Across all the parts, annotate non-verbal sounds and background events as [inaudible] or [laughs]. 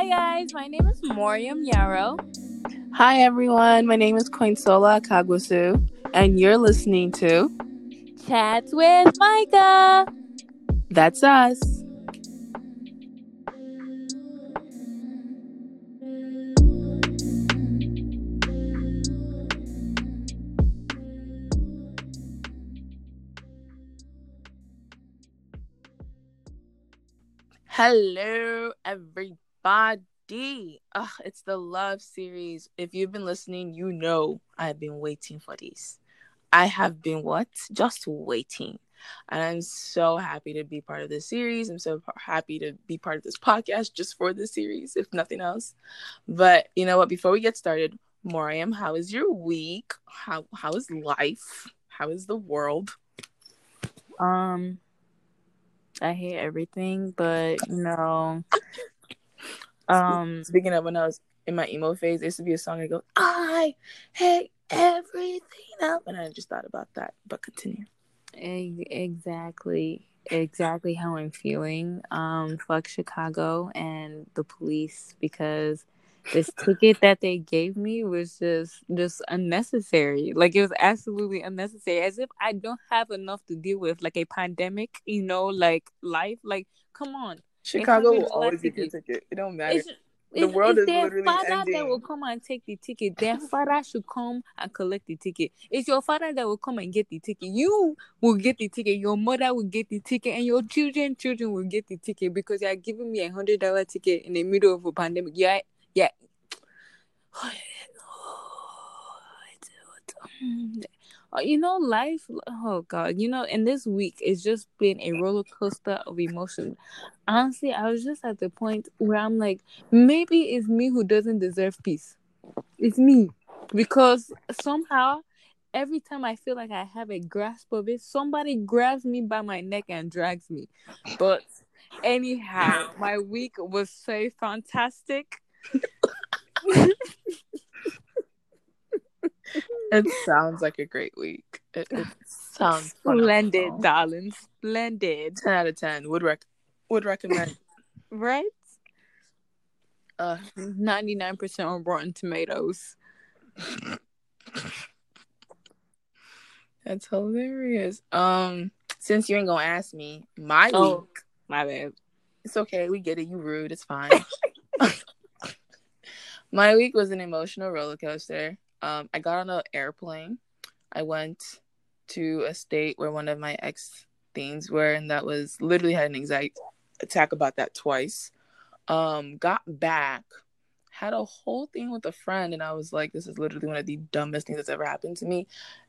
Hi guys, my name is Moriam Yarrow. Hi everyone, my name is Coinsola Kagwasu, and you're listening to Chats with Micah. That's Us. Hello, everybody. Ugh, it's the love series. If you've been listening, you know I've been waiting for this. I have been what? Just waiting. And I'm so happy to be part of this series. I'm so happy to be part of this podcast just for this series, if nothing else. But you know what? Before we get started, Moriam, how is your week? How how is life? How is the world? Um, I hate everything, but you know, um, [laughs] Speaking of when I was in my emo phase, there used to be a song that goes, I hate everything up. And I just thought about that. But continue. exactly, exactly how I'm feeling. Um, fuck Chicago and the police because this [laughs] ticket that they gave me was just just unnecessary. Like it was absolutely unnecessary. As if I don't have enough to deal with, like a pandemic, you know, like life. Like, come on. Chicago will $100 always get your ticket. It don't matter. It's, The it's, world it's is their literally father that will come and take the ticket. Their father should come and collect the ticket. It's your father that will come and get the ticket. You will get the ticket. Your mother will get the ticket, and your children, children will get the ticket because you are giving me a hundred dollar ticket in the middle of a pandemic. Yeah, yeah. Uh, You know, life. Oh God, you know, and this week it's just been a roller coaster of emotion. Honestly, I was just at the point where I'm like, maybe it's me who doesn't deserve peace. It's me because somehow every time I feel like I have a grasp of it, somebody grabs me by my neck and drags me. But anyhow, my week was so fantastic. [laughs] It sounds like a great week. It, it [sighs] sounds Splendid, phenomenal. darling. Splendid. 10 out of 10. Would, rec- would recommend. [laughs] Right? Uh, 99% on Rotten Tomatoes. that's hilarious. Um, Since you ain't to ask me, my Oh. week. My bad. It's okay. We get it. You rude. It's fine. [laughs] [laughs] my week was an emotional roller coaster. Um, I got on an airplane. I went to a state where one of my ex things were, and that was literally had an anxiety attack about that twice. Um, got back, had a whole thing with a friend, and I was like, "This is literally one of the dumbest things that's ever happened to me."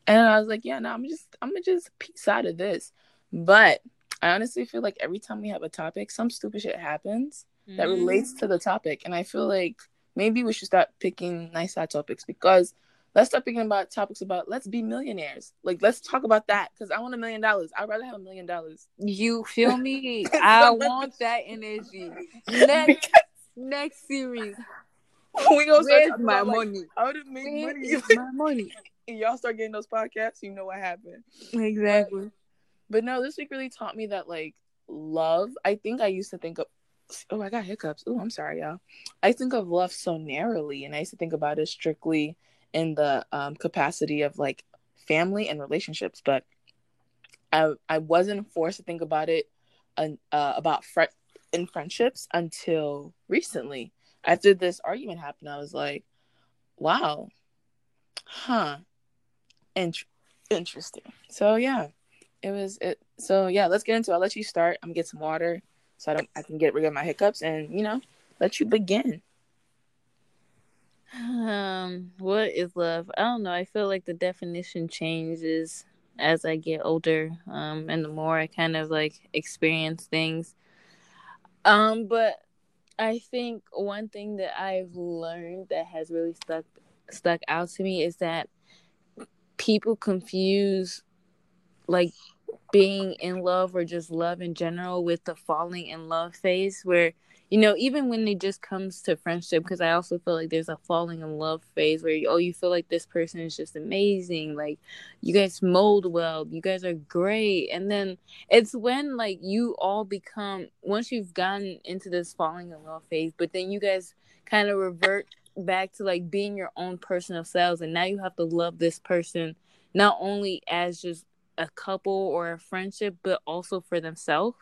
And I was like, "Yeah, no, I'm just, I'm gonna just peace out of this." But I honestly feel like every time we have a topic, some stupid shit happens that Mm-hmm. relates to the topic. And I feel like maybe we should start picking nice side topics because let's start picking about topics about let's be millionaires. Like let's talk about that because I want a million dollars. I'd rather have a million dollars. You feel me? [laughs] I want that energy. [laughs] Next, next series. [laughs] we gonna start Where's my about, like, money? how to make Where money. my money? and y'all start getting those podcasts, you know what happened. Exactly. But no, this week really taught me that like love. I think I used to think of. Oh, I got hiccups. Oh, I'm sorry, y'all. I think of love so narrowly, and I used to think about it strictly in the um, capacity of like family and relationships. But I I wasn't forced to think about it uh, about fr- in friendships until recently. After this argument happened, I was like, "Wow, huh, Int- interesting." So yeah, it was it. So yeah, let's get into. it. I'll let you start. I'm gonna get some water so I don't. I can get rid of my hiccups and you know let you begin. Um, what is love? I don't know. I feel like the definition changes as I get older. Um, and the more I kind of like experience things. Um, but I think one thing that I've learned that has really stuck stuck out to me is that people confuse like being in love or just love in general with the falling in love phase where you know even when it just comes to friendship because i also feel like there's a falling in love phase where oh you feel like this person is just amazing like you guys mold well you guys are great. And then it's when like you all become once you've gotten into this falling in love phase but then you guys kind of revert back to like being your own personal selves and now you have to love this person not only as just a couple or a friendship but also for themselves.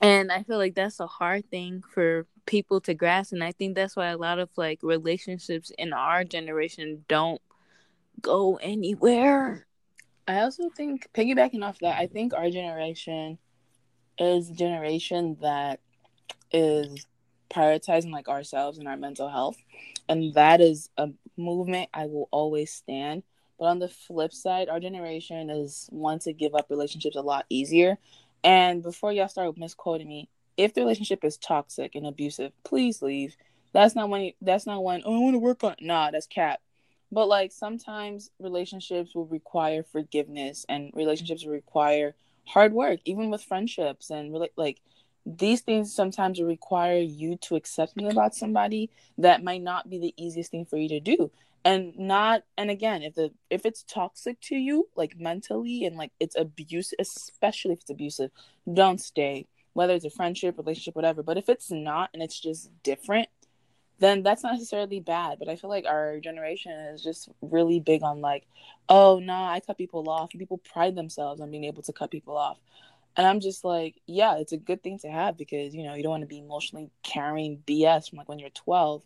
And i feel like that's a hard thing for people to grasp and i think that's why a lot of like relationships in our generation don't go anywhere. I also think piggybacking off that i think our generation is a generation that is prioritizing like ourselves and our mental health and that is a movement i will always stand but on the flip side our generation is one to give up relationships a lot easier. And before y'all start misquoting me if the relationship is toxic and abusive please leave. That's not when you, that's not when oh i want to work on nah that's cap. But like sometimes relationships will require forgiveness and relationships will require hard work even with friendships and like these things sometimes require you to accept something about somebody that might not be the easiest thing for you to do and not and again if the if it's toxic to you like mentally and like it's abuse especially if it's abusive don't stay whether it's a friendship relationship whatever but if it's not and it's just different then that's not necessarily bad but i feel like our generation is just really big on like oh nah i cut people off people pride themselves on being able to cut people off and I'm just like, yeah, it's a good thing to have because, you know, you don't want to be emotionally carrying BS from like when you're 12.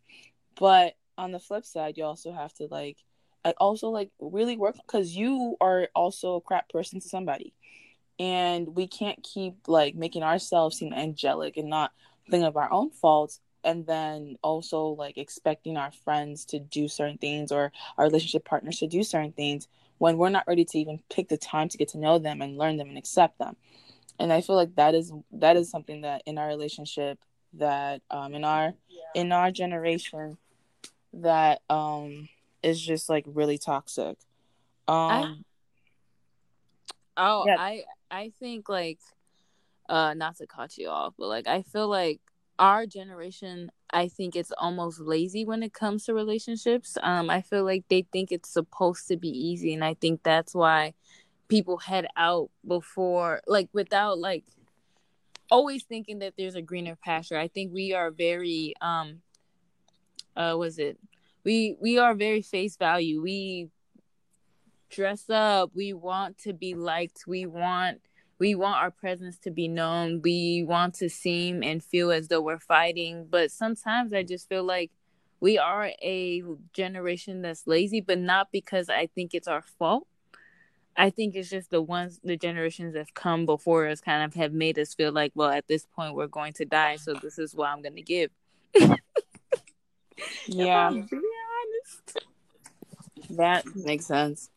But on the flip side, you also have to like, I also like really work because you are also a crap person to somebody. And we can't keep like making ourselves seem angelic and not think of our own faults and then also like expecting our friends to do certain things or our relationship partners to do certain things when we're not ready to even pick the time to get to know them and learn them and accept them and i feel like that is that is something that in our relationship that um in our yeah. in our generation that um is just like really toxic. Um I, oh yeah. i i think like uh not to cut you off but like i feel like our generation i think it's almost lazy when it comes to relationships. Um i feel like they think it's supposed to be easy and i think that's why people head out before like without like always thinking that there's a greener pasture. I think we are very um uh was it? We we are very face value. We dress up. We want to be liked. We want we want our presence to be known. We want to seem and feel as though we're fighting. But sometimes i just feel like we are a generation that's lazy but not because i think it's our fault. I think it's just the ones, the generations that come before us kind of have made us feel like, well, at this point, we're going to die. So this is what I'm going to give. [laughs] yeah. [laughs] That makes sense.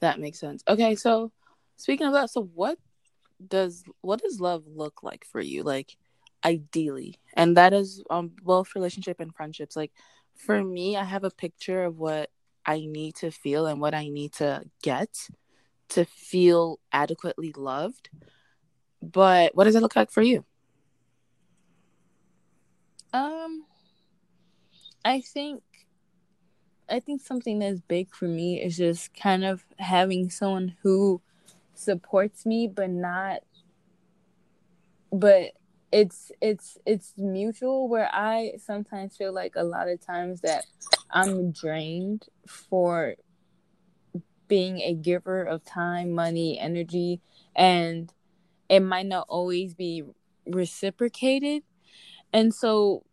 That makes sense. Okay. So speaking of that, so what does, what does love look like for you? Like ideally, and that is um both relationship and friendships. Like for me, I have a picture of what I need to feel and what I need to get to feel adequately loved. But what does it look like for you? Um I think I think something that's big for me is just kind of having someone who supports me but not but it's it's it's mutual where I sometimes feel like a lot of times that I'm drained for being a giver of time, money, energy, and it might not always be reciprocated. And so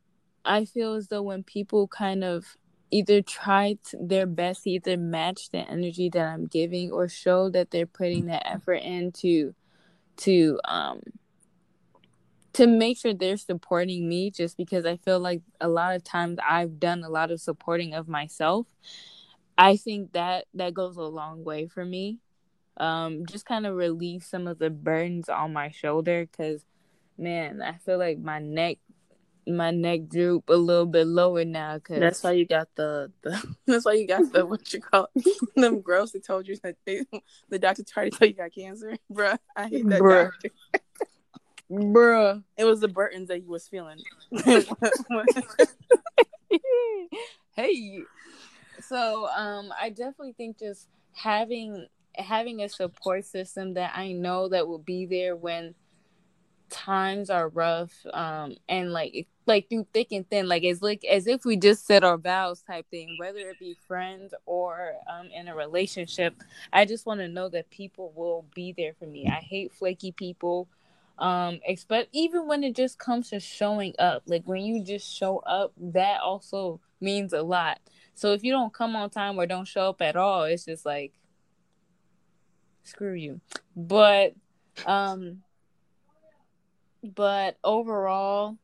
I feel as though when people kind of either try their best to either match the energy that I'm giving or show that they're putting that effort into to um to make sure they're supporting me just because I feel like a lot of times I've done a lot of supporting of myself I think that that goes a long way for me. Um, just kind of relieve some of the burdens on my shoulder because, man, I feel like my neck my neck droop a little bit lower now. Cause that's why you got the, the [laughs] that's why you got the what you call it, [laughs] [laughs] them gross. They told you that they, the doctor tried to tell you got cancer, bruh. I hate that Bruh. doctor. bruh. It was the Burtons that he was feeling. hey. So um I definitely think just having having a support system that I know that will be there when times are rough um and like like through thick and thin like it's like as if we just said our vows type thing whether it be friends or um in a relationship i just want to know that people will be there for me. I hate flaky people um expect even when it just comes to showing up like when you just show up that also means a lot. So if you don't come on time or don't show up at all it's just like screw you. But um but overall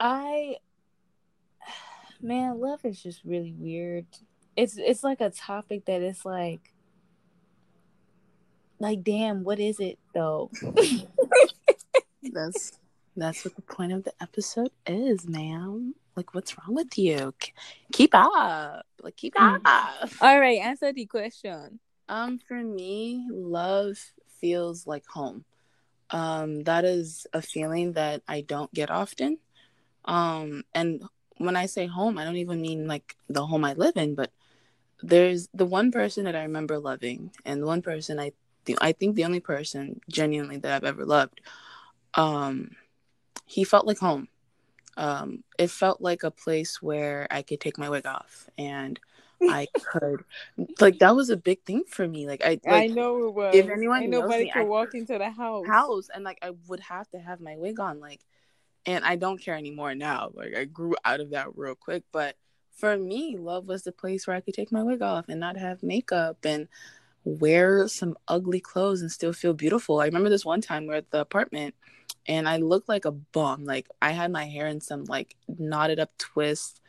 i man love is just really weird it's it's like a topic that is like like damn what is it though [laughs] that's that's what the point of the episode is, ma'am. Like, what's wrong with you? Keep up, like keep Mm. up. all right answer the question Um, for me, love feels like home. Um, that is a feeling that I don't get often. Um, and when I say home, I don't even mean like the home I live in, but there's the one person that I remember loving, and the one person I the, I think the only person genuinely that I've ever loved. Um, he felt like home. Um, it felt like a place where I could take my wig off and I could like that was a big thing for me. Like I i know it was if anyone nobody me, can I- walk into the house house and like I would have to have my wig on like and I don't care anymore now. Like I grew out of that real quick, but for me, love was the place where I could take my wig off and not have makeup and wear some ugly clothes and still feel beautiful. I remember this one time we are at the apartment and I looked like a bum. Like I had my hair in some like knotted up twist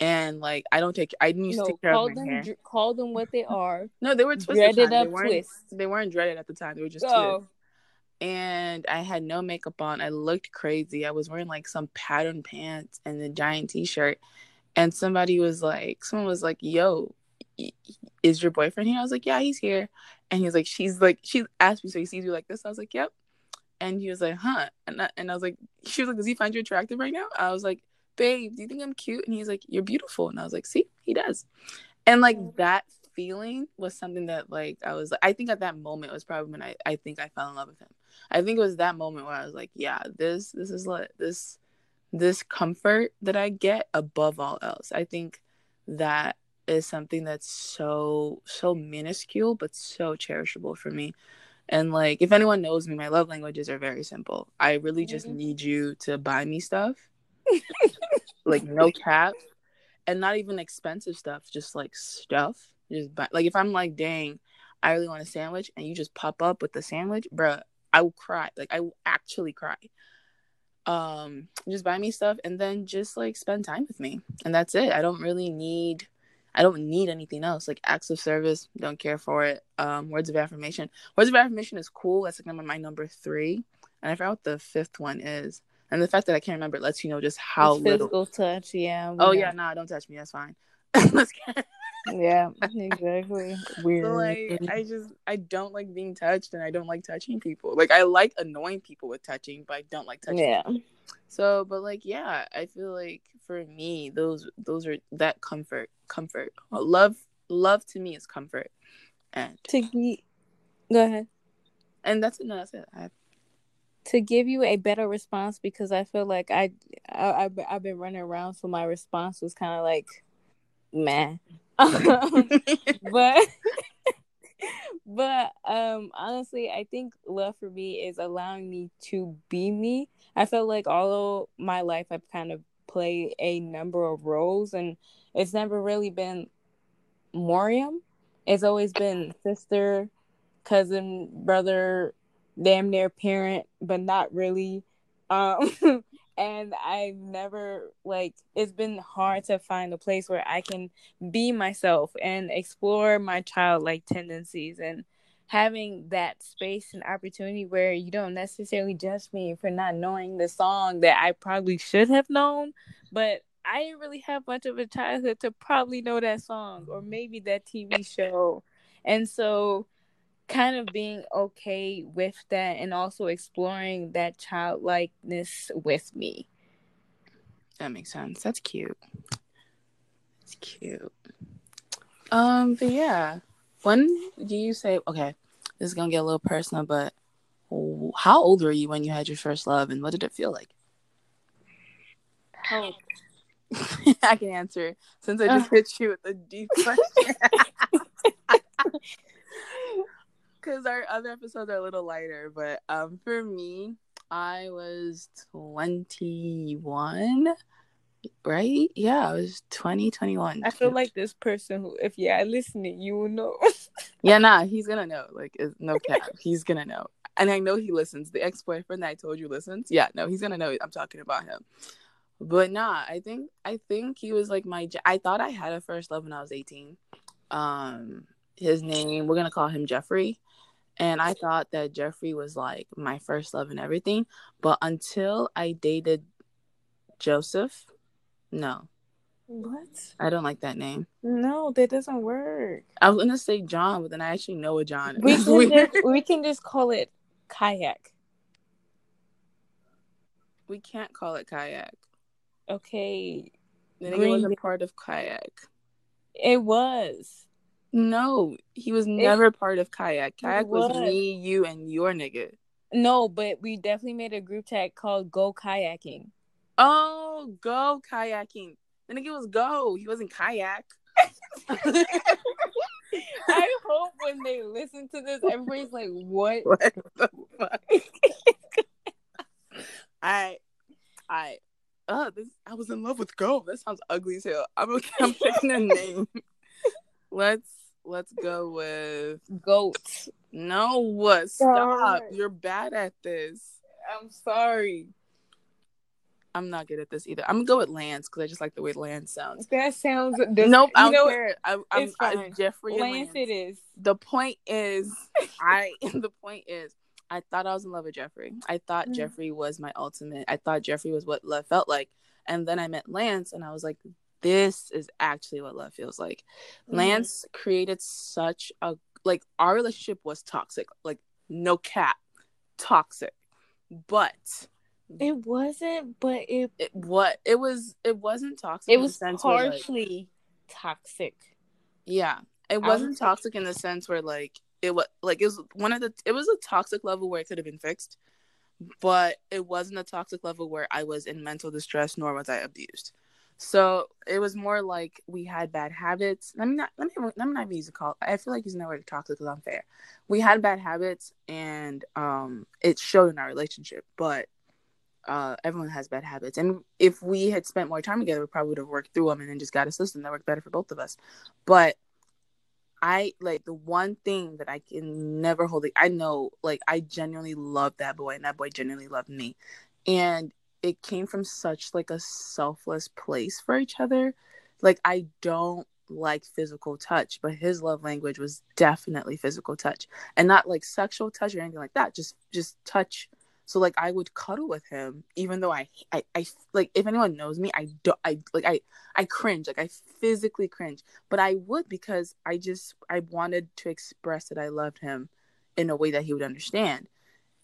and like I don't take I didn't used to take care call of my them hair. dr- call them what they are No, they were twisted. dreaded They up weren't, twists they weren't dreaded at the time. They were just twisted oh and I had no makeup on. I looked crazy. I was wearing like some pattern pants and a giant t-shirt. And somebody was like, someone was like, "Yo, is your boyfriend here?" I was like, "Yeah, he's here." And he was like, "She's like, she asked me, so he sees you like this." I was like, "Yep." And he was like, "Huh?" And I, and I was like, "She was like, does he find you attractive right now?" I was like, "Babe, do you think I'm cute?" And he's like, "You're beautiful." And I was like, "See, he does." And like that feeling was something that like I was I think at that moment was probably when I I think I fell in love with him. I think it was that moment where I was like, yeah, this this is like this this comfort that I get above all else. I think that is something that's so so minuscule but so cherishable for me. And like if anyone knows me, my love languages are very simple. I really just Mhm. need you to buy me stuff. [laughs] like [laughs] no cap. And not even expensive stuff, just like stuff. Just buy like if I'm like, dang, I really want a sandwich and you just pop up with the sandwich, bruh, I will cry. Like I will actually cry. Um, just buy me stuff and then just like spend time with me. And that's it. I don't really need I don't need anything else. Like acts of service, don't care for it. Um, words of affirmation. Words of affirmation is cool. That's like number my number three. And I forgot what the fifth one is. And the fact that I can't remember lets you know just how It's little. physical touch yeah Oh know. yeah, nah, don't touch me. That's fine. [laughs] Yeah [laughs] exactly weird So like I just I don't like being touched and I don't like touching people. Like I like annoying people with touching, but I don't like touching. yeah So but like yeah, I feel like for me those those are that comfort comfort. Uh, love love to me is comfort. And to gi- go ahead and that's it. No, that's it. I, to give you a better response because I feel like I, I I've, been- I've been running around, so my response was kind of like, man. [laughs] but [laughs] but um honestly, I think love for me is allowing me to be me. I feel like all of my life I've kind of played a number of roles, and it's never really been Moriam. It's always been sister, cousin, brother, damn near parent, but not really. Um, [laughs] and I've never like it's been hard to find a place where I can be myself and explore my childlike tendencies and having that space and opportunity where you don't necessarily judge me for not knowing the song that I probably should have known, but I didn't really have much of a childhood to probably know that song or maybe that TV show. And so kind of being okay with that and also exploring that childlikeness with me. That makes sense. That's cute. It's cute. Um, but yeah. When do you say okay, this is gonna get a little personal, but how old were you when you had your first love and what did it feel like? How [laughs] I can answer since I just uh. hit you with a deep question. [laughs] Because our other episodes are a little lighter, but um, for me, I was 21, right? Yeah, I was 20, 21. I feel like this person who, if you're listening, you will know. [laughs] yeah, nah, he's gonna know. Like, no [laughs] cap. he's gonna know. And I know he listens. The ex boyfriend that I told you listens. Yeah, no, he's gonna know I'm talking about him. But nah, I think I think he was like my. I thought I had a first love when I was 18. Um, his name we're gonna call him Jeffrey and I thought that Jeffrey was like my first love and everything. But until I dated Joseph, no. What? I don't like that name. No, that doesn't work. I was gonna say John, but then I actually know a John. We can, [laughs] just, we can just call it kayak. We can't call it kayak. Okay. Then it was a part of kayak. It was. No, he was never it, part of kayak. Kayak was. was me, you, and your nigga. No, but we definitely made a group chat called Go Kayaking. Oh, go kayaking. The nigga was go. He wasn't kayak. [laughs] I hope when they listen to this, everybody's like, "What? [laughs] What the fuck?" I, I, uh, this. I was in love with Go. That sounds ugly as hell. I'm okay. I'm [laughs] picking a name. Let's let's go with goat. No, what? Stop. You're bad at this. I'm sorry. I'm not good at this either. I'm gonna go with Lance because I just like the way Lance sounds. That sounds. Dis- nope, I don't know, care. I, I'm, it's fine. I, Jeffrey Lance, Lance. It is. The point is, [laughs] I. [laughs] the point is, I thought I was in love with Jeffrey. I thought mm. Jeffrey was my ultimate. I thought Jeffrey was what love felt like. And then I met Lance, and I was like, this is actually what love feels like. Mm-hmm. Lance created such a like our relationship was toxic, like no cap, toxic. But it wasn't, but it, it what it was it wasn't toxic. It was partially like, toxic. Yeah. It wasn't was toxic in the sense where like it was like it was one of the it was a toxic level where it could have been fixed, but it wasn't a toxic level where I was in mental distress nor was I abused. So it was more like we had bad habits. Let me not let me let me not use a call. I feel like using that word toxic is unfair. We had bad habits and um it showed in our relationship, but uh everyone has bad habits. And if we had spent more time together, we probably would have worked through them and then just got a system that worked better for both of us. But I like the one thing that I can never hold. Like, I know, like I genuinely love that boy, and that boy genuinely loved me. And it came from such like a selfless place for each other. Like I don't like physical touch, but his love language was definitely physical touch and not like sexual touch or anything like that. Just just touch. So like I would cuddle with him, even though I I, I like if anyone knows me, I don't I like I I cringe like I physically cringe, but I would because I just I wanted to express that I loved him in a way that he would understand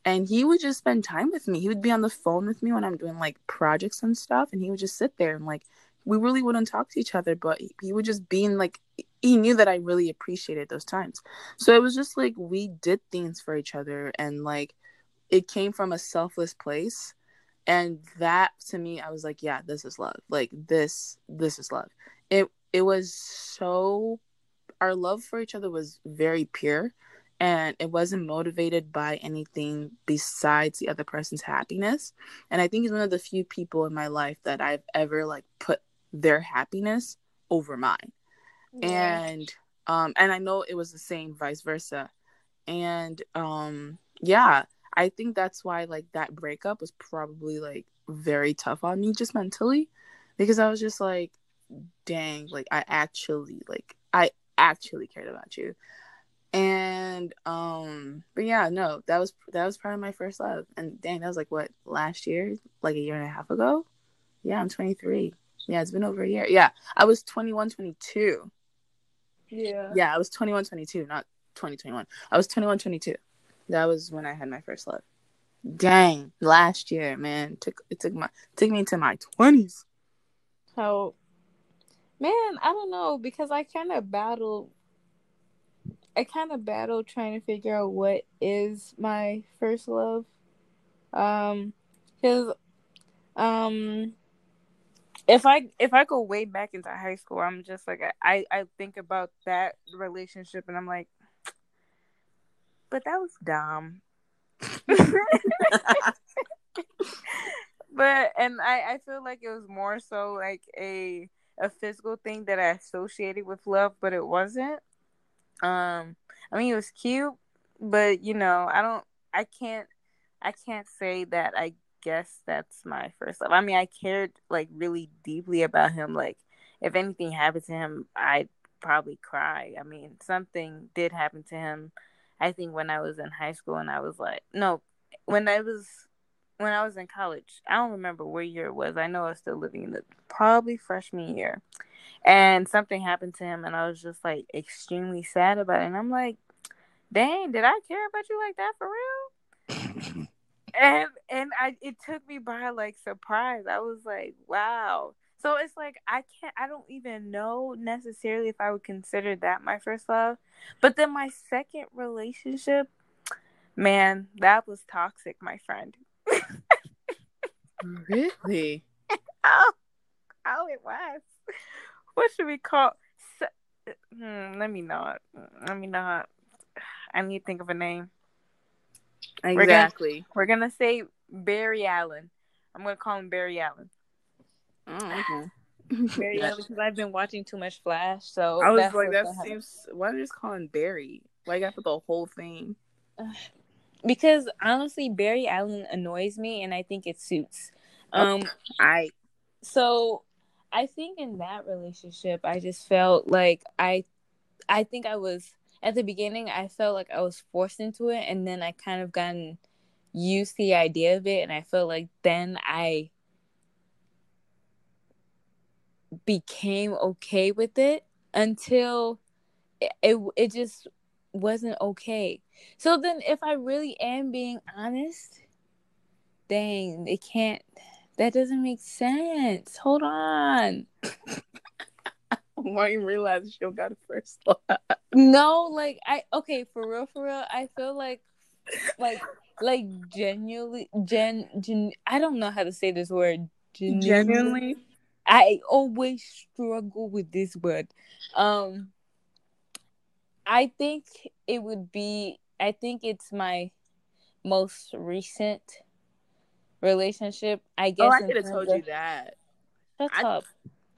and he would just spend time with me. He would be on the phone with me when I'm doing like projects and stuff, and he would just sit there and like we really wouldn't talk to each other, but he would just be in like he knew that I really appreciated those times. So it was just like we did things for each other, and like it came from a selfless place, and that to me, I was like, yeah, this is love. Like this, this is love. It it was so our love for each other was very pure and it wasn't motivated by anything besides the other person's happiness. And i think he's one of the few people in my life that i've ever like put their happiness over mine. Yeah. and um and i know it was the same vice versa. And um yeah i think that's why like that breakup was probably like very tough on me just mentally because i was just like dang like i actually like i actually cared about you And um, but yeah, no, that was that was probably my first love. And dang, that was like what last year, like a year and a half ago. Yeah, I'm 23. Yeah, it's been over a year. Yeah, I was 21, 22. Yeah. Yeah, I was 21, 22, not 2021. I was 21, 22. That was when I had my first love. Dang, last year, man, took it took my took me into my 20s. So, man, I don't know because I kind of battled. I kind of battled trying to figure out what is my first love. Um, because, um, if I if I go way back into high school, I'm just like I I think about that relationship and I'm like, but that was dumb. [laughs] but and I I feel like it was more so like a a physical thing that I associated with love, but it wasn't. Um, I mean, it was cute, but you know, I don't, I can't, I can't say that I guess that's my first love. I mean, I cared like really deeply about him. Like, if anything happened to him, I'd probably cry. I mean, something did happen to him. I think when I was in high school, and I was like, no, when I was when I was in college. I don't remember where year it was. I know I was still living in the probably freshman year, and something happened to him, and I was just like extremely sad about it. And I'm like, dang, did I care about you like that for real? [laughs] and and I it took me by like surprise. I was like, wow. So it's like I can't I don't even know necessarily if I would consider that my first love. But then my second relationship, man, that was toxic, my friend. Really? [laughs] oh, oh it was. What should we call hmm, let me not. Let me not. I need to think of a name. Exactly. We're gonna, we're gonna say Barry Allen. I'm gonna call him Barry Allen. Oh, okay. [laughs] Barry Allen because I've been watching too much Flash. So I was like, that seems. Why are you just calling Barry? Why you got put the whole thing? Because honestly, Barry Allen annoys me, and I think it suits. Um, I so I think in that relationship, I just felt like I, I think I was at the beginning, I felt like I was forced into it, and then I kind of gotten used the idea of it, and I felt like then I became okay with it until it, it, it just wasn't okay. So then, if I really am being honest, dang, it can't. That doesn't make sense. Hold on. [laughs] Why you realize you got a first? No, like I okay for real, for real. I feel like, like, like genuinely, gen, gen. I don't know how to say this word. Genuinely. genuinely? I always struggle with this word. Um, I think it would be. I think it's my most recent relationship. I oh, guess. Oh, I could have told of, you that. Shut I, up.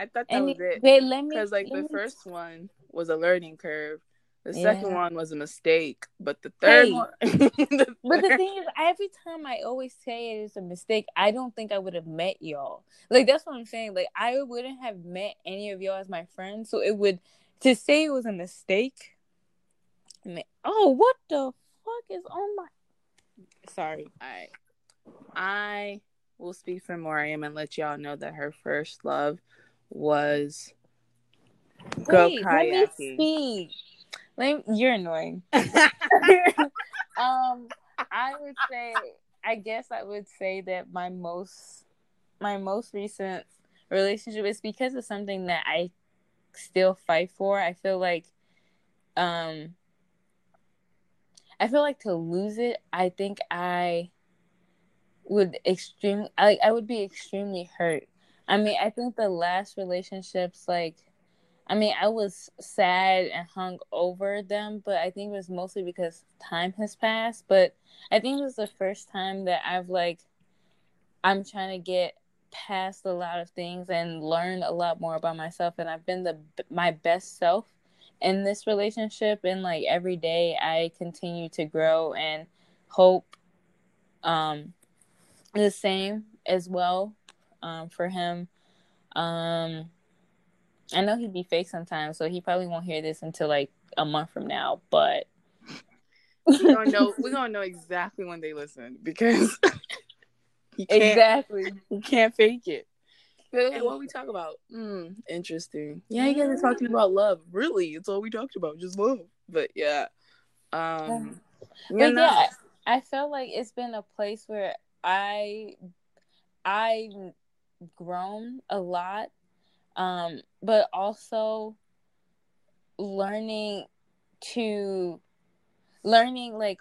I thought that and was it. Wait, let me. Because like the first one was a learning curve. The yeah. second one was a mistake, but the third hey, one. [laughs] the third... But the thing is, every time I always say it is a mistake, I don't think I would have met y'all. Like that's what I'm saying. Like I wouldn't have met any of y'all as my friends, so it would to say it was a mistake. Man, oh, what the fuck is on my? Sorry. All right. I will speak for Moriam and let y'all know that her first love was go Wait, kayaking. Let me speak. Let me, you're annoying. [laughs] [laughs] um, I would say, I guess I would say that my most, my most recent relationship is because of something that I still fight for. I feel like, um, I feel like to lose it, I think I would extreme, like I would be extremely hurt I mean, I think the last relationships, like, I mean, I was sad and hung over them, but I think it was mostly because time has passed. But I think it was the first time that I've, like, I'm trying to get past a lot of things and learn a lot more about myself. And I've been the my best self in this relationship. And, like, every day I continue to grow and hope um, the same as well um, for him. Um, I know he'd be fake sometimes, so he probably won't hear this until like a month from now. But we gonna [laughs] know we gonna know exactly when they listen because [laughs] you exactly. you can't fake it. Hey, what we talk about? Mm, interesting. Yeah, you guys are talking about love. Really, it's all we talked about, just love. But yeah, um, but yeah, I, I feel like it's been a place where I, I grown a lot, um, but also learning to learning like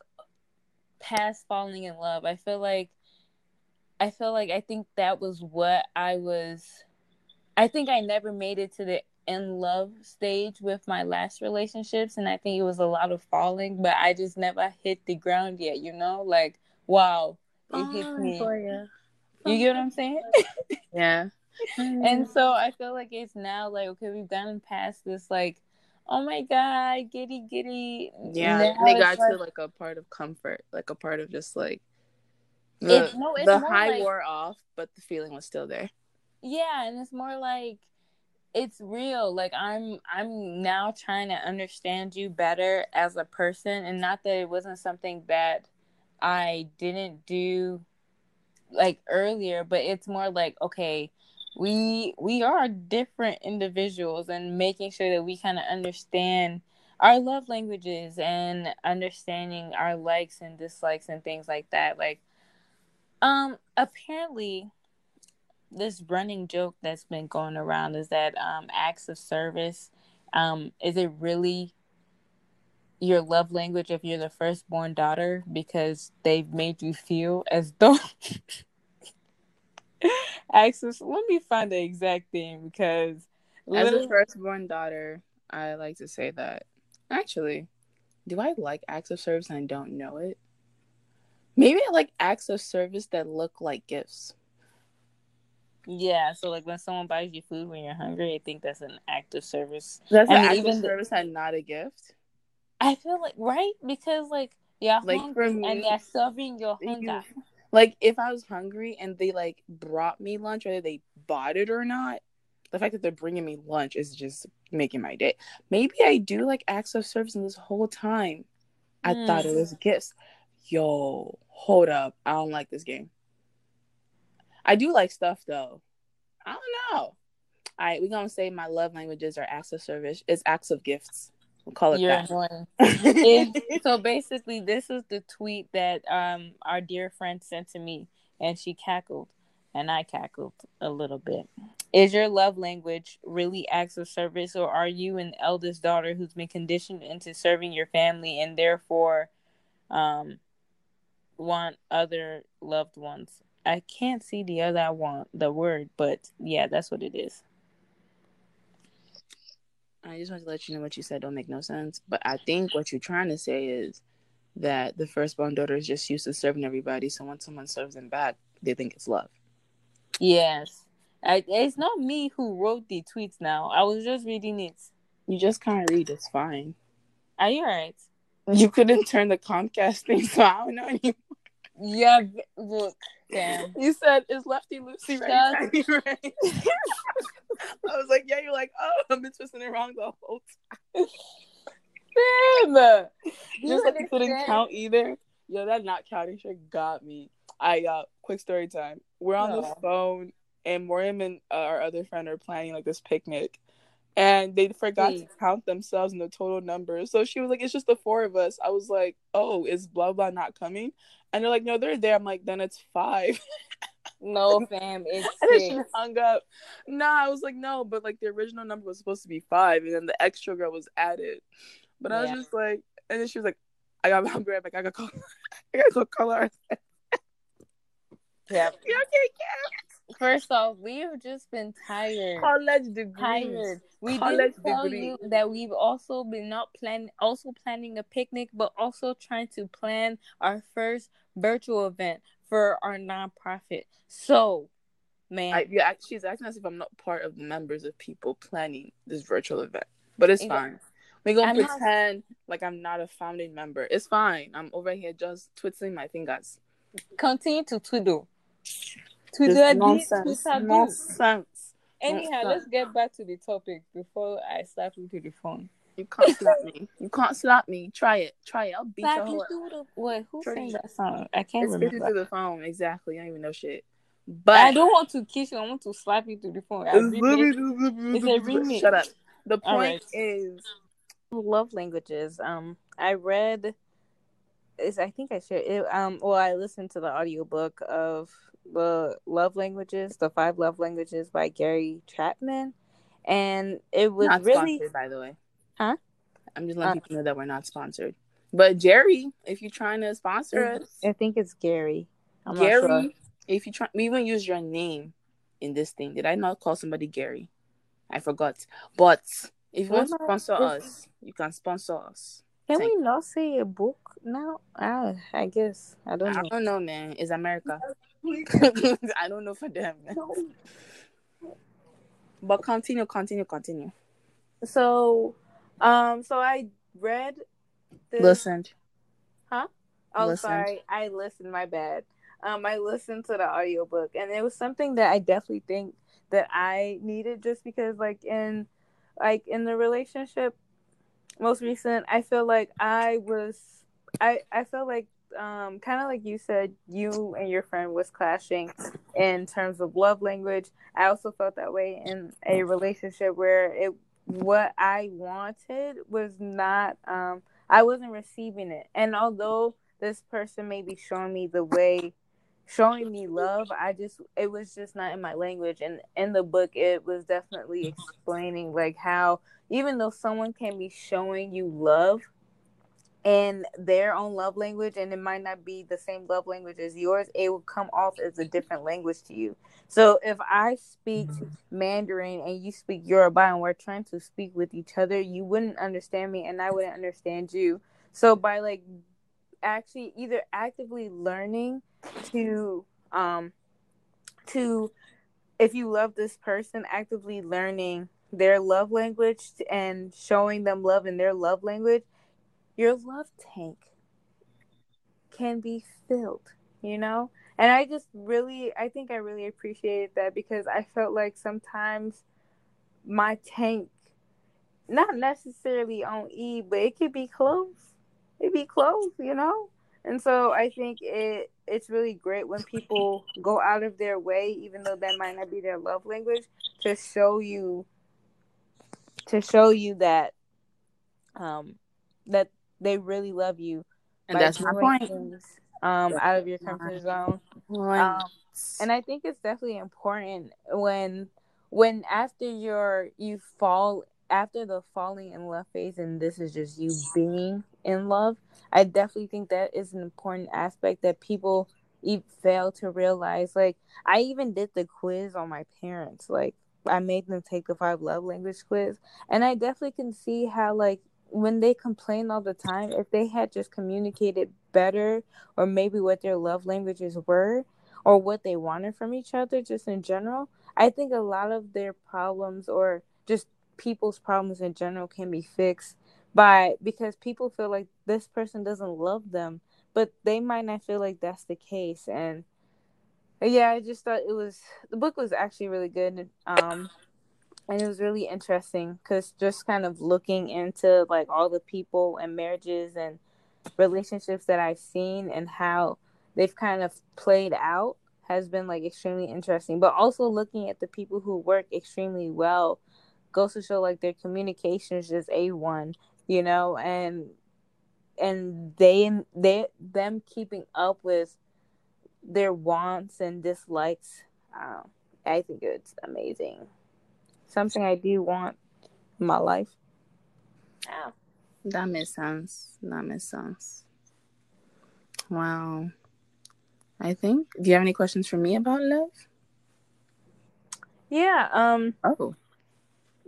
past falling in love. I feel like I feel like I think that was what I was I think I never made it to the in love stage with my last relationships and I think it was a lot of falling, but I just never hit the ground yet, you know? Like wow, it oh, hit me. You. you get what I'm saying? [laughs] yeah. and so I feel like it's now like okay, we've gotten past this like oh my god, giddy giddy. Yeah, now they got like, to like a part of comfort, like a part of just like the, it, no, the high like, wore off, but the feeling was still there. Yeah, and it's more like it's real. Like I'm I'm now trying to understand you better as a person and not that it wasn't something that I didn't do like earlier, but it's more like okay, we we are different individuals and making sure that we kind of understand our love languages and understanding our likes and dislikes and things like that like um apparently this running joke that's been going around is that um acts of service um is it really your love language if you're the firstborn daughter because they've made you feel as though [laughs] Access. Let me find the exact thing because as a firstborn daughter, I like to say that. Actually, do I like acts of service and I don't know it? Maybe I like acts of service that look like gifts. Yeah, so like when someone buys you food when you're hungry, I think that's an act of service. That's an act of service and not a gift. I feel like right because like yeah, like hungry me, and they're serving your hunger. You, like if I was hungry and they like brought me lunch, whether they bought it or not, the fact that they're bringing me lunch is just making my day. Maybe I do like acts of service, and this whole time I mm. thought it was gifts. Yo, hold up! I don't like this game. I do like stuff though. I don't know. All right, we're gonna say my love languages are acts of service. It's acts of gifts. We'll call it You're that. [laughs] so basically, this is the tweet that um our dear friend sent to me, and she cackled, and I cackled a little bit. Is your love language really acts of service, or are you an eldest daughter who's been conditioned into serving your family and therefore um want other loved ones? I can't see the other I want the word, but yeah, that's what it is. I just want to let you know what you said don't make no sense. But I think what you're trying to say is that the firstborn daughter is just used to serving everybody. So when someone serves them back, they think it's love. Yes. I, it's not me who wrote the tweets now. I was just reading it. You just can't read. It's fine. Are you alright? You couldn't turn the Comcast thing, [laughs] so I don't know anymore. Yeah, look. Damn. You said, is Lefty Lucy right? right? [laughs] I was like, yeah, you're like, oh, I've been twisting it wrong the whole time. [laughs] Damn. Just like you couldn't count either. Yo, that not counting shit got me. I uh quick story time. We're on the phone and Moriam and uh, our other friend are planning like this picnic. And they forgot to count themselves in the total number. So she was like, It's just the four of us. I was like, Oh, is blah blah not coming? And they're like, No, they're there. I'm like, then it's five. [laughs] No, fam, it's and then she hung up. Nah, I was like, no, but like the original number was supposed to be five, and then the extra girl was added. But yeah. I was just like, and then she was like, I got my grab, like I got call, [laughs] I gotta go call her. Yeah. [laughs] Okay, yeah. First off, we have just been tired. College degree. Tired. We College did tell degree. you that we've also been not planning, also planning a picnic, but also trying to plan our first virtual event for our nonprofit. So, man, I, yeah, she's acting as if I'm not part of the members of people planning this virtual event, but it's fine. We're gonna I'm pretend not... like I'm not a founding member. It's fine. I'm over here just twiddling my fingers. Continue to twiddle. Twiddle nonsense. Nonsense. Anyhow, let's get back to the topic before I start with the phone. You can't slap me. You can't slap me. Try it. Try it. I'll beat Slap your you whole through the what? Who Shorty. sang that song? I can't It's kiss you remember. through the phone. Exactly. I don't even know shit. But But I don't want to kiss you. I want to slap you through the phone. I remix- It's a remix. Shut up. The point right. is love languages. Um, I read. Is I think I shared it. Um, well, I listened to the audiobook of the love languages, the five love languages by Gary Chapman, and it was not really sponsored, by the way. Huh? I'm just letting Uh, people know that we're not sponsored. But Jerry, if you're trying to sponsor us, I think it's Gary. I'm not Gary, sure. if you try, we even use your name in this thing. Did I not call somebody Gary? I forgot. But if you want to sponsor us, you can sponsor us. Can Thank- we not say a book now? Ah, I guess I don't Know. I don't know, man. It's America. [laughs] I don't know for them. Man. [laughs] But continue, continue, continue. So, um, so I read. This, Listened. Huh? Oh, Listened. sorry. I listened. My bad. Um, I listened to the audiobook, and it was something that I definitely think that I needed, just because, like in, like in the relationship, most recent, I feel like I was, I I feel like, um, kind of like you said, you and your friend was clashing in terms of love language. I also felt that way in a relationship where it, what I wanted was not, um, I wasn't receiving it. And although this person may be showing me the way, showing me love, I just, it was just not in my language. And in the book, it was definitely explaining like how, even though someone can be showing you love in their own love language and it might not be the same love language as yours, it will come off as a different language to you. So if I speak Mandarin and you speak Yoruba and we're trying to speak with each other, you wouldn't understand me and I wouldn't understand you. So by like actually either actively learning to um to if you love this person, actively learning their love language and showing them love in their love language, your love tank can be filled, you know? And I just really, I think I really appreciated that because I felt like sometimes my tank, not necessarily on E, but it could be close. It be close, you know? And so I think it it's really great when people go out of their way, even though that might not be their love language, to show you to show you that um that they really love you And that's my point. things um out of your my comfort zone. Point. Um, and I think it's definitely important when when after your you fall after the falling in love phase and this is just you being in love, I definitely think that is an important aspect that people e- fail to realize. Like I even did the quiz on my parents. Like I made them take the five love language quiz, and I definitely can see how like when they complain all the time, if they had just communicated better, or maybe what their love languages were, or what they wanted from each other, just in general, I think a lot of their problems or just people's problems in general can be fixed by because people feel like this person doesn't love them, but they might not feel like that's the case. And yeah, I just thought it was the book was actually really good. Um, and it was really interesting because just kind of looking into like all the people and marriages and relationships that I've seen and how they've kind of played out has been like extremely interesting. But also looking at the people who work extremely well goes to show like their communication is just a one, you know, and and they they them keeping up with their wants and dislikes. Um, I think it's amazing. Something I do want in my life. Yeah. That makes sense. That makes sense. Wow. I think. Do you have any questions for me about love? Yeah. Um. Oh,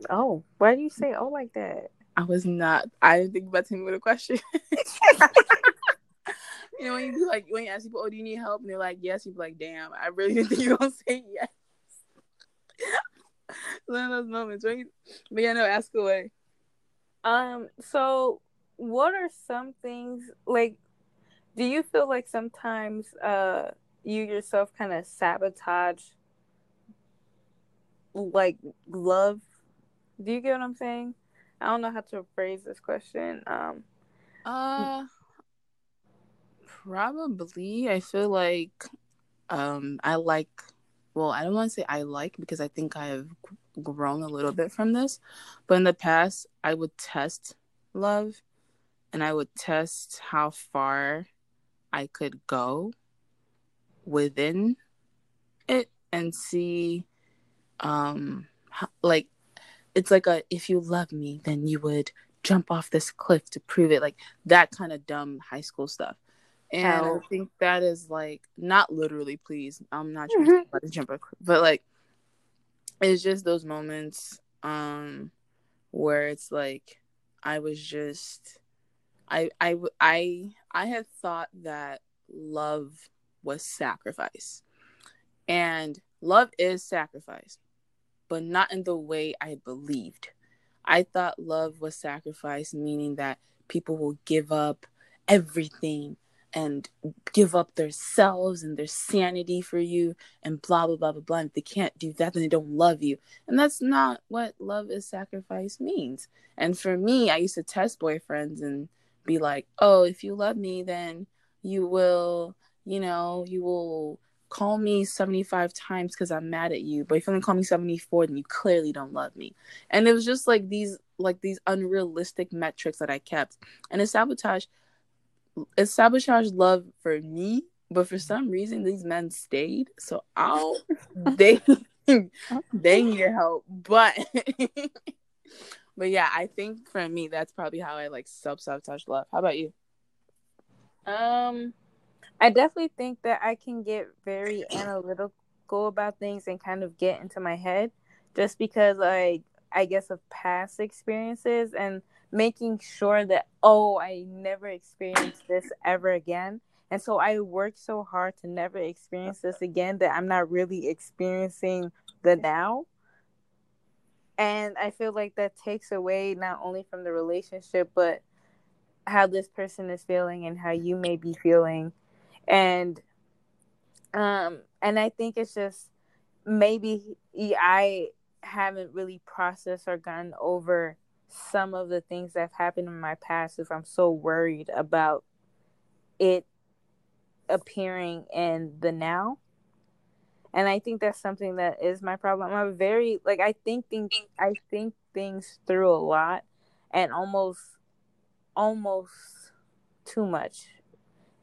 Oh, why do you say oh like that? I was not. I didn't think about him with a question. [laughs] you know when you do like when you ask people, "Oh, do you need help?" and they're like, "Yes," you're like, "Damn, I really didn't think you were gonna say yes." One of those moments, right? But yeah, no, ask away. Um. So, what are some things like? Do you feel like sometimes uh you yourself kind of sabotage like love? Do you get what I'm saying? I don't know how to phrase this question. Um, uh, probably. I feel like, um, I like. Well, I don't want to say I like because I think I have grown a little bit from this, but in the past, I would test love, and I would test how far I could go within it and see, um, how, like it's like a if you love me, then you would jump off this cliff to prove it, like that kind of dumb high school stuff. And oh. I think that is like not literally, please. I'm not trying to jump but like it's just those moments um where it's like I was just I I I I had thought that love was sacrifice. And love is sacrifice but not in the way I believed. I thought love was sacrifice, meaning that people will give up everything and give up their selves and their sanity for you and blah blah blah blah blah. And if they can't do that, then they don't love you. And that's not what love is sacrifice means. And for me, I used to test boyfriends and be like, oh, if you love me, then you will, you know, you will call me 75 times because I'm mad at you, but if you only call me 74, then you clearly don't love me. And it was just like these like these unrealistic metrics that I kept. And it sabotage it sabotaged love for me, but for some reason these men stayed. So I'll they they need your help. But [laughs] but yeah, I think for me that's probably how I like self sabotage love. How about you? Um I definitely think that I can get very analytical about things and kind of get into my head just because like I guess of past experiences and making sure that oh I never experienced this ever again. And so I work so hard to never experience this again that I'm not really experiencing the now. And I feel like that takes away not only from the relationship but how this person is feeling and how you may be feeling and um and i think it's just maybe i haven't really processed or gotten over some of the things that have happened in my past if i'm so worried about it appearing in the now. And i think that's something that is my problem. I'm very like i think things i think things through a lot and almost almost too much.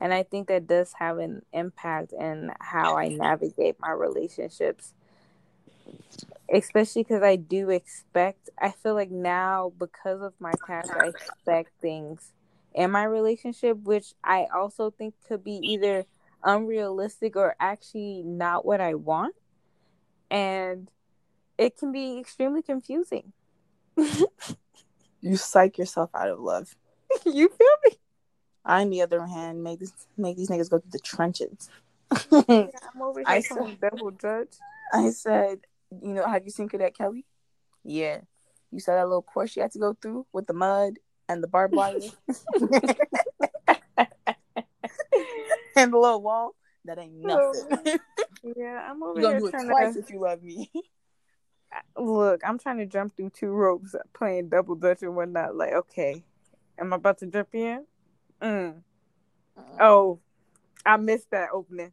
And I think that does have an impact in how I navigate my relationships. Especially because I do expect, I feel like now because of my past, I expect things in my relationship, which I also think could be either unrealistic or actually not what I want. And it can be extremely confusing. [laughs] you psych yourself out of love. [laughs] you feel me? I, on the other hand, make this make these niggas go through the trenches. [laughs] yeah, I'm over here I said, double judge. I said, you know, have you seen Cadet Kelly? Yeah. You saw that little course she had to go through with the mud and the barbed wire [laughs] [laughs] and the little wall. That ain't nothing. yeah, I'm [laughs] over You're here trying twice to... if you love me. Look, I'm trying to jump through two ropes, playing double dutch and whatnot. Like, okay, am I about to jump in? Mm. Oh, I missed that opening.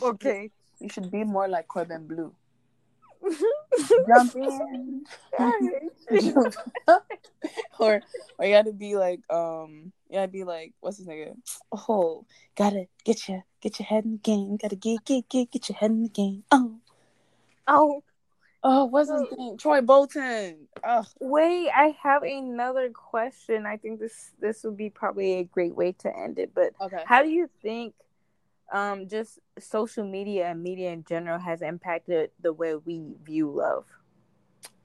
Okay. You should be more like Corbin Bleu. Jump in. [laughs] or or you gotta be like um you gotta be like what's his nigga? Oh, gotta get your get your head in the game. Gotta get get get get your head in the game. Oh. Oh, Oh, what's his name? Troy Bolton. Oh. Wait, I have another question. I think this this would be probably a great way to end it. But okay. how do you think um just social media and media in general has impacted the way we view love?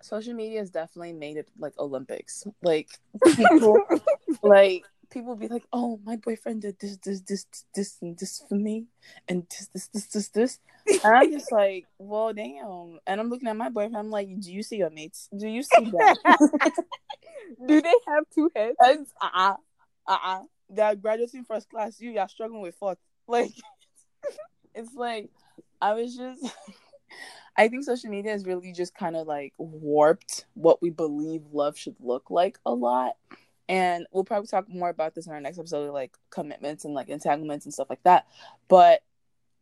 Social media has definitely made it like Olympics. Like people [laughs] like people be like, "Oh, my boyfriend did this, this, this, this, and this for me, and this, this, this, this, this," and I'm just like, "Well, damn!" And I'm looking at my boyfriend. I'm like, "Do you see your mates? Do you see that? [laughs] Do they have two heads?" Uh uh uh uh. They're graduating first class. You are struggling with fourth. Like, it's like I was just. [laughs] I think social media has really just kind of like warped what we believe love should look like a lot. And we'll probably talk more about this in our next episode, like commitments and like entanglements and stuff like that. But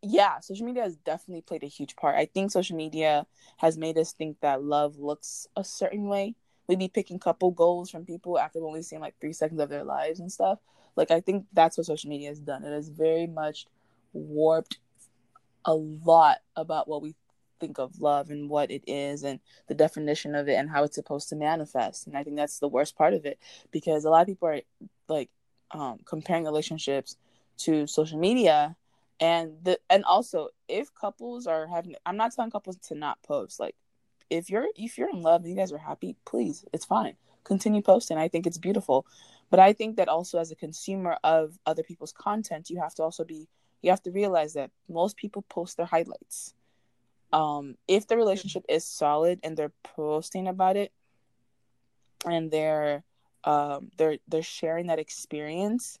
yeah, social media has definitely played a huge part. I think social media has made us think that love looks a certain way. We'd be picking couple goals from people after only seeing like three seconds of their lives and stuff. Like I think that's what social media has done. It has very much warped a lot about what we think of love and what it is and the definition of it and how it's supposed to manifest. And I think that's the worst part of it because a lot of people are like um, comparing relationships to social media and the and also if couples are having i'm not telling couples to not post like if you're if you're in love and you guys are happy please it's fine. Continue posting. I think it's beautiful. But i think that also as a consumer of other people's content you have to also be you have to realize that most people post their highlights. Um if the relationship is solid and they're posting about it and they're um they're they're sharing that experience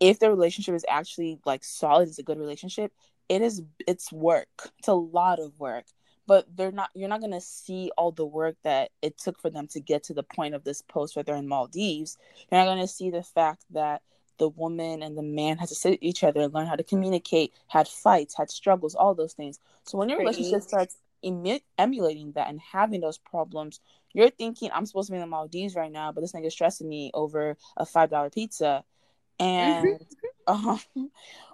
if the relationship is actually like solid it's a good relationship it is it's work. It's a lot of work. But they're not you're not going to see all the work that it took for them to get to the point of this post where they're in maldives. You're not going to see the fact that the woman and the man had to sit each other and learn how to communicate had fights had struggles all those things so when your relationship starts emu- emulating that and having those problems you're thinking i'm supposed to be in the maldives right now but this nigga's stressing me over a five dollar pizza and [laughs] um,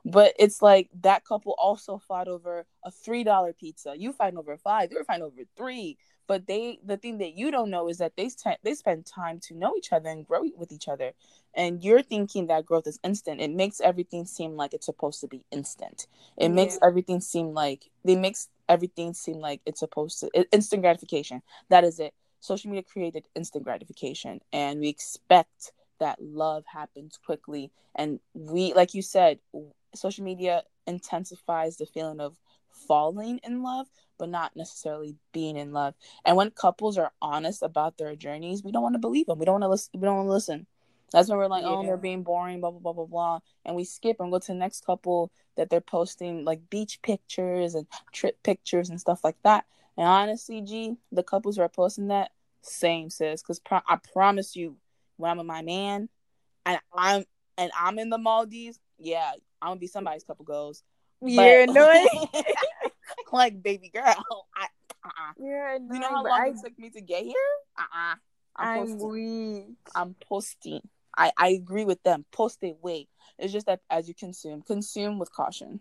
but it's like that couple also fought over a three dollar pizza. You fighting over five, they were fighting over three. But they, the thing that you don't know is that they t- they spend time to know each other and grow with each other, and you're thinking that growth is instant. It makes everything seem like it's supposed to be instant. It yeah. makes everything seem like they makes everything seem like it's supposed to instant gratification. That is it. Social media created instant gratification, and we expect that love happens quickly and we like you said social media intensifies the feeling of falling in love but not necessarily being in love. And when couples are honest about their journeys we don't want to believe them we don't want to listen we don't want to listen. That's when we're like oh, yeah. oh they're being boring blah blah blah blah blah. And we skip and go to the next couple that they're posting like beach pictures and trip pictures and stuff like that. And honestly g the couples who are posting that same sis. Because pro- i promise you when I'm with my man and I'm and I'm in the Maldives, yeah, I'm gonna be somebody's couple goals. You're annoying. [laughs] like baby girl, I, uh-uh. You're annoying. You know how long I, it took me to get here? Uh-uh. I'm, I'm weak. I'm posting. I I agree with them. Post it. Wait. It's just that as you consume, consume with caution.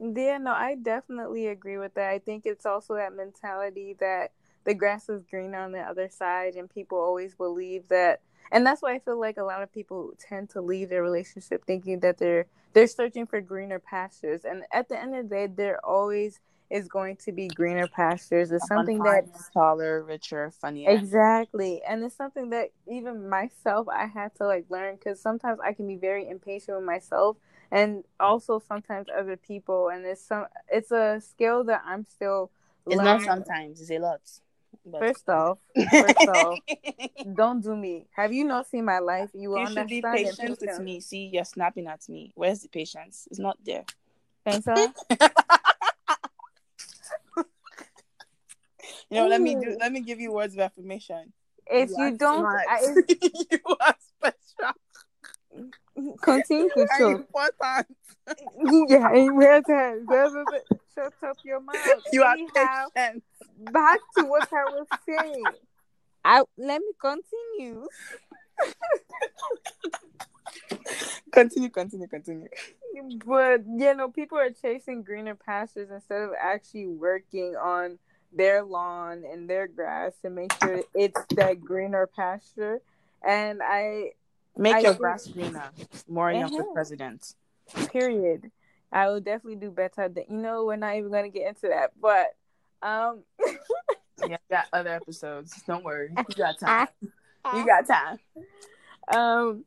Yeah, no, I definitely agree with that. I think it's also that mentality that the grass is green on the other side, and people always believe that and that's why I feel like a lot of people tend to leave their relationship thinking that they're they're searching for greener pastures, and at the end of the day, there always is going to be greener pastures. It's something that's taller, richer, funnier. Exactly, and it's something that even myself I had to like learn because sometimes I can be very impatient with myself, and also sometimes other people, and it's some it's a skill that I'm still. It's learning. not sometimes; it's a lot. But... First off, first off, [laughs] don't do me. Have you not seen my life? You, you should be patient with me. See, you're snapping at me. Where's the patience? It's not there. Thanks, [laughs] sir. you know, Ooh. let me do. Let me give you words of affirmation. If you, you don't, I, [laughs] you are special. Continue to show. Important. yeah, important. Shut up your [laughs] mouth. You are patient back to what I was [laughs] saying. I let me continue. [laughs] continue, continue, continue. But you know, people are chasing greener pastures instead of actually working on their lawn and their grass to make sure it's that greener pasture. And I make I your think, grass greener. More young for uh-huh. president. Period. I will definitely do better. Than, you know, we're not even gonna get into that, but um, [laughs] yeah, got other episodes. Don't worry, you [laughs] got time. You got time. Um,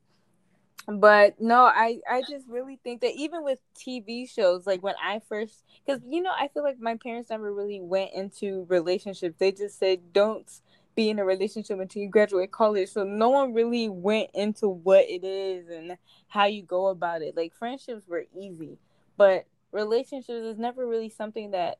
but no, I I just really think that even with TV shows, like when I first, because you know, I feel like my parents never really went into relationships. They just said don't be in a relationship until you graduate college. So no one really went into what it is and how you go about it. Like friendships were easy, but relationships is never really something that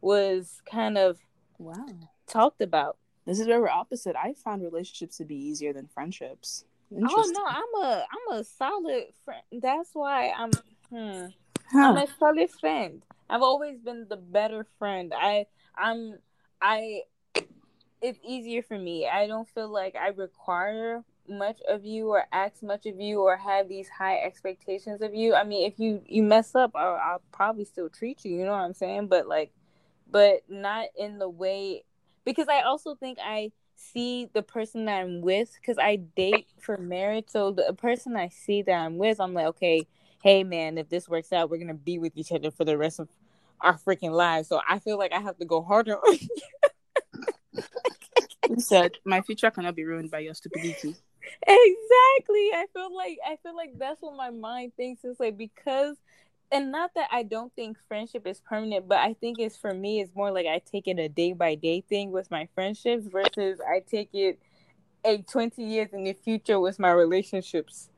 was kind of wow talked about. This is where we're opposite. I found relationships to be easier than friendships. Oh no, I'm a I'm a solid friend. That's why I'm hmm, huh. I'm a solid friend. I've always been the better friend. I I'm I it's easier for me. I don't feel like I require much of you or ask much of you or have these high expectations of you. I mean, if you you mess up, I'll, I'll probably still treat you. You know what I'm saying? But like, but not in the way because I also think I see the person that I'm with because I date for marriage. So the person I see that I'm with, I'm like, okay, hey man, if this works out, we're gonna be with each other for the rest of our freaking lives. So I feel like I have to go harder on [laughs] you. said my future cannot be ruined by your stupidity exactly. I feel like i feel like that's what my mind thinks. It's like because and not that i don't think friendship is permanent but i think it's for me it's more like i take it a day by day thing with my friendships versus i take it a 20 years in the future with my relationships.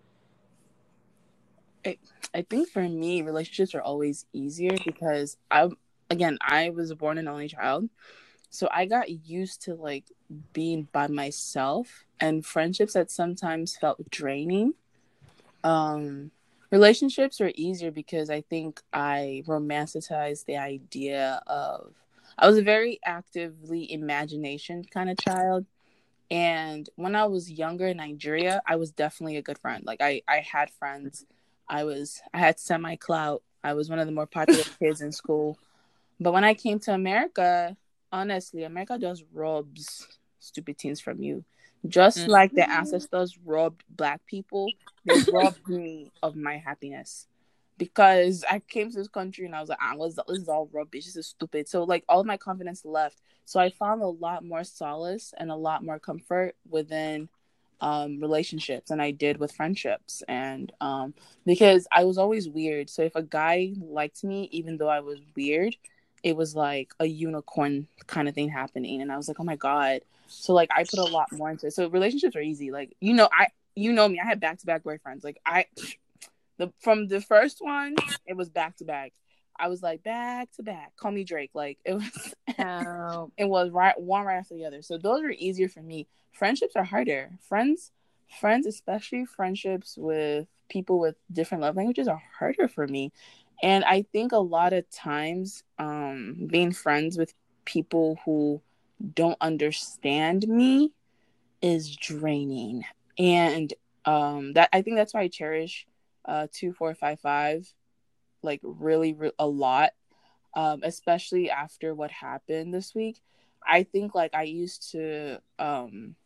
I, I think for me relationships are always easier because i again i was born an only child so I got used to like being by myself and friendships that sometimes felt draining. Um relationships are easier because I think I romanticized the idea of I was a very actively imagination kind of child. And when I was younger in Nigeria, I was definitely a good friend. Like I, I had friends. I was I had semi clout. I was one of the more popular [laughs] kids in school. But when I came to America, honestly, America just robs stupid things from you. Just mm-hmm. like the ancestors robbed black people, they robbed [laughs] me of my happiness. Because I came to this country and I was like, ah, this is all rubbish. This is stupid. So like all my confidence left. So I found a lot more solace and a lot more comfort within um, relationships than I did with friendships. And um, because I was always weird. So if a guy liked me, even though I was weird, it was like a unicorn kind of thing happening and i was like oh my god. So like i put a lot more into it. So relationships are easy. Like you know i you know me i had back-to-back boyfriends. Like i [sniffs] the from the first one it was back to back i was like back to back call me drake. Like it was [laughs] oh. it was right one right after the other. So those were easier for me. Friendships are harder. Friends friends especially friendships with people with different love languages are harder for me and I think a lot of times, um, being friends with people who don't understand me is draining. And um, that I think that's why I cherish uh, two, four, five, five, like really, re- a lot. Um, especially after what happened this week. I think like I used to, um,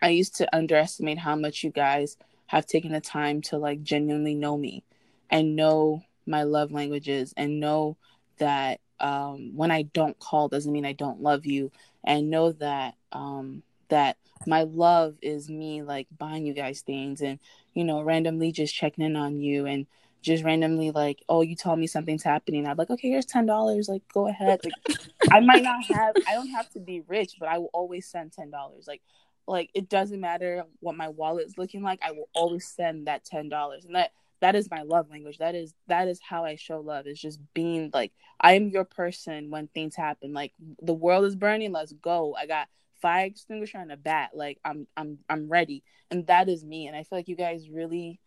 I used to underestimate how much you guys have taken the time to like genuinely know me and know my love languages and know that um, when I don't call doesn't mean I don't love you, and know that um, that my love is me like buying you guys things and you know randomly just checking in on you and just randomly like oh you told me something's happening. I'm like okay here's ten dollars. Like go ahead. Like i might not have i don't have to be rich but i will always send ten dollars. Like like it doesn't matter what my wallet's looking like i will always send that ten dollars. And that that is my love language. That is that is how i show love is just being like i am your person when things happen. Like the world is burning let's go. I got fire extinguisher and a bat. Like i'm i'm i'm ready. And that is me. And i feel like you guys really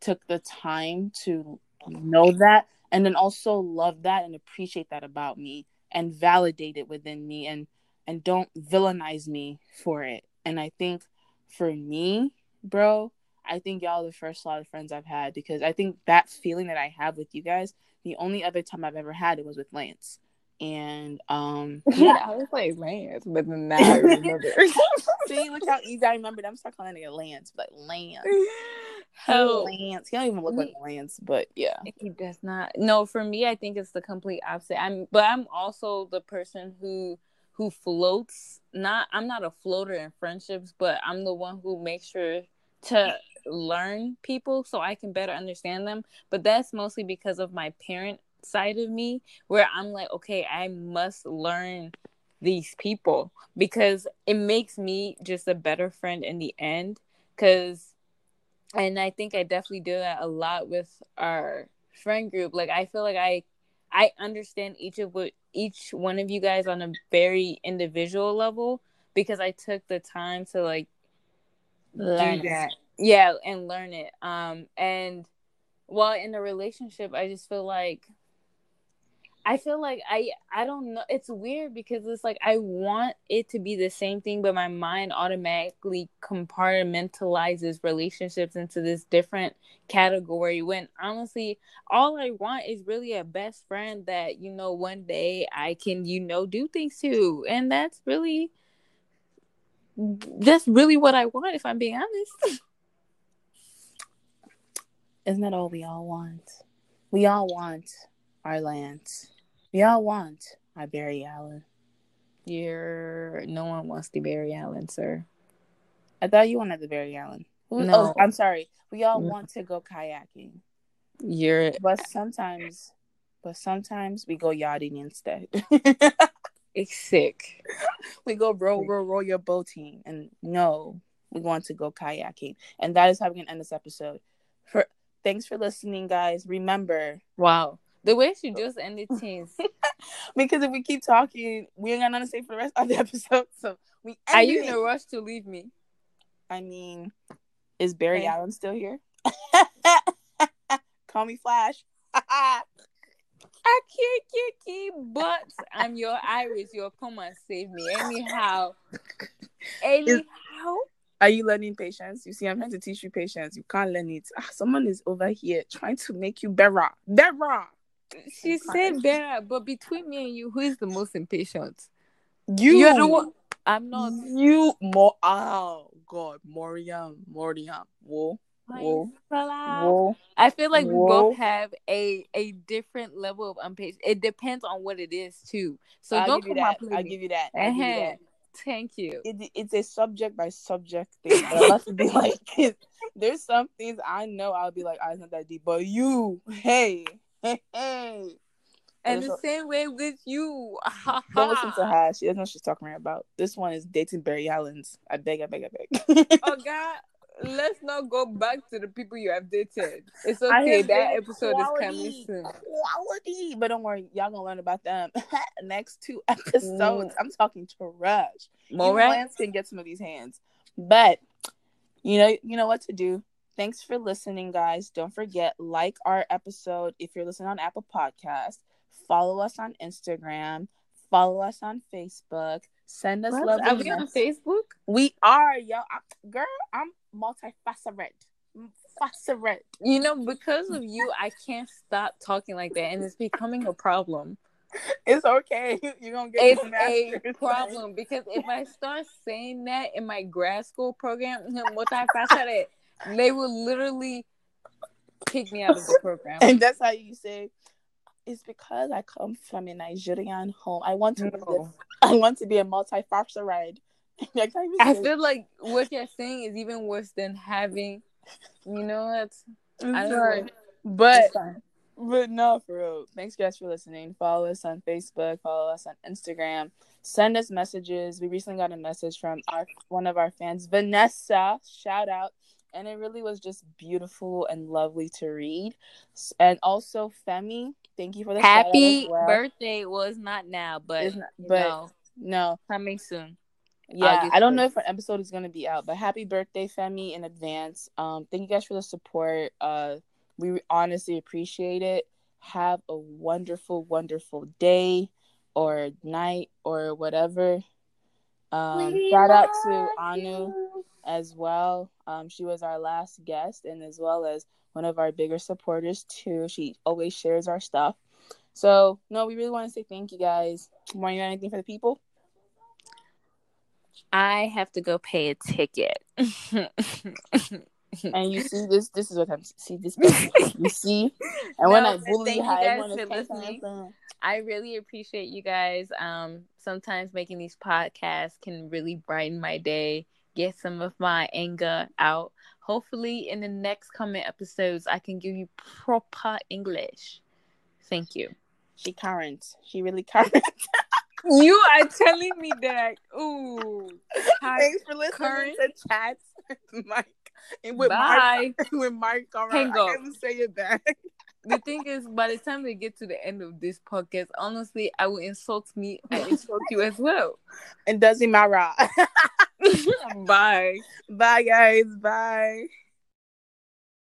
took the time to know that and then also love that and appreciate that about me and validate it within me and and don't villainize me for it. And i think for me bro I think y'all are the first lot of friends I've had because I think that feeling that I have with you guys, the only other time I've ever had it was with Lance. And um [laughs] yeah, I was like Lance, but then now I remember. [laughs] See, look how easy I remembered. I'm start calling it Lance, but Lance. [laughs] Oh, Lance. He don't even look like Lance, but yeah. He does not. No, for me, I think it's the complete opposite. I'm, but I'm also the person who who floats. Not, I'm not a floater in friendships, but I'm the one who makes sure to learn people so I can better understand them. But that's mostly because of my parent side of me, where I'm like, okay, I must learn these people because it makes me just a better friend in the end. Because, and I think I definitely do that a lot with our friend group. Like, I feel like I I understand each of what each one of you guys on a very individual level because I took the time to like Learn do that. Yeah, and learn it. Um, and while in a relationship, I just feel like I feel like I I don't know. It's weird because it's like I want it to be the same thing, but my mind automatically compartmentalizes relationships into this different category. When honestly, all I want is really a best friend that you know one day I can you know do things to, and that's really that's really what I want. If I'm being honest. [laughs] Isn't that all we all want? We all want our lands. We all want our Barry Allen. You're no one wants the Barry Allen, sir. I thought you wanted the Barry Allen. Who- No. Oh, I'm sorry. We all No. want to go kayaking, You're but sometimes, but sometimes we go yachting instead. [laughs] It's sick. [laughs] we go row, row, row your boating, and no, we want to go kayaking, and that is how we can end this episode. For thanks for listening, guys. Remember, Wow. The way she oh. just ended [laughs] things. because if we keep talking, we ain't got nothing to say for the rest of the [laughs] episode. So we Are you in it. a rush to leave me? I mean, is Barry Okay. Allen still here? [laughs] Call me Flash. I can't you, but I'm your Iris. You'll come and save me. Anyhow. Anyhow. Are you learning patience? You see, I'm trying to teach you patience. You can't learn it. Ah, someone is over here trying to make you better. Better. She said better, but between me and you, who is the most impatient? You. You're the one. I'm not. You more. Oh God, Moriam, Moriam. Whoa, whoa, whoa. I feel like we both have a a different level of impatience. It depends on what it is too. So I'll don't come that. up I'll give you that. I'll give you Uh-huh. that. Thank you. It, it's a subject by subject thing. I have to be [laughs] like, [laughs] there's some things I know I'll be like, ah, it's not that deep. But you, hey, [laughs] hey, hey. And There's the a- same way with you. Don't listen to her. She doesn't know what she's talking about. This one is dating Barry Allen's. I beg, I beg, I beg. Oh God, let's not go back to the people you have dated. It's okay. That episode is coming quality. soon. Quality. But don't worry, y'all gonna learn about them [laughs] next two [laughs] episodes. Mm. I'm talking trash. More? Lance can get some of these hands. But you know, you know what to do. Thanks for listening, guys. Don't forget, like our episode if you're listening on Apple Podcast. Follow us on Instagram. Follow us on Facebook. Send us What? love. Are we on Facebook? We are, yo. I, girl, I'm multifaceted. Faceted. You know, because of you, I can't stop talking like that, and it's becoming a problem. [laughs] It's okay. [laughs] You're gonna get It's a problem because if I start saying that in my grad school program, [laughs] multifaceted, they will literally kick me out of the program. And that's how you say it's because I come from a Nigerian home. I want to be No. I want to be a multifaceted. [laughs] I I feel like what you're saying is even worse than having, you know what? I'm I don't sorry. know. But It's. But no, for real. Thanks, guys, for listening. Follow us on Facebook. Follow us on Instagram. Send us messages. We recently got a message from our one of our fans, Vanessa. Shout out. And it really was just beautiful and lovely to read. And also, Femi, thank you for the Happy well. birthday was not now, but, not- but- know, No, coming soon. Yeah, August I don't know if an episode is gonna be out, but happy birthday, Femi, in advance. Um, thank you guys for the support. Uh, we honestly appreciate it. Have a wonderful, wonderful day or night or whatever. Um, shout out to Anu you. as well. Um, she was our last guest and as well as one of our bigger supporters too. She always shares our stuff. So no, we really want to say thank you guys. Want you got anything for the people? I have to go pay a ticket. [laughs] and you see this this is what i'm see this you see and when i bully thank you how guys for listening. attention. I really appreciate you guys. Um, sometimes making these podcasts can really brighten my day, get some of my anger out. Hopefully, in the next coming episodes, I can give you proper English. Thank you. she current she really current [laughs] You are telling me that. Ooh. Hi. thanks for listening current. to chats with mike and with Bye. mark [laughs] with mark all right Hang i up. can't say it back [laughs] the thing is, by the time we get to the end of this podcast, honestly, I will insult me and insult you as well. It doesn't matter. Bye. Bye, guys. Bye.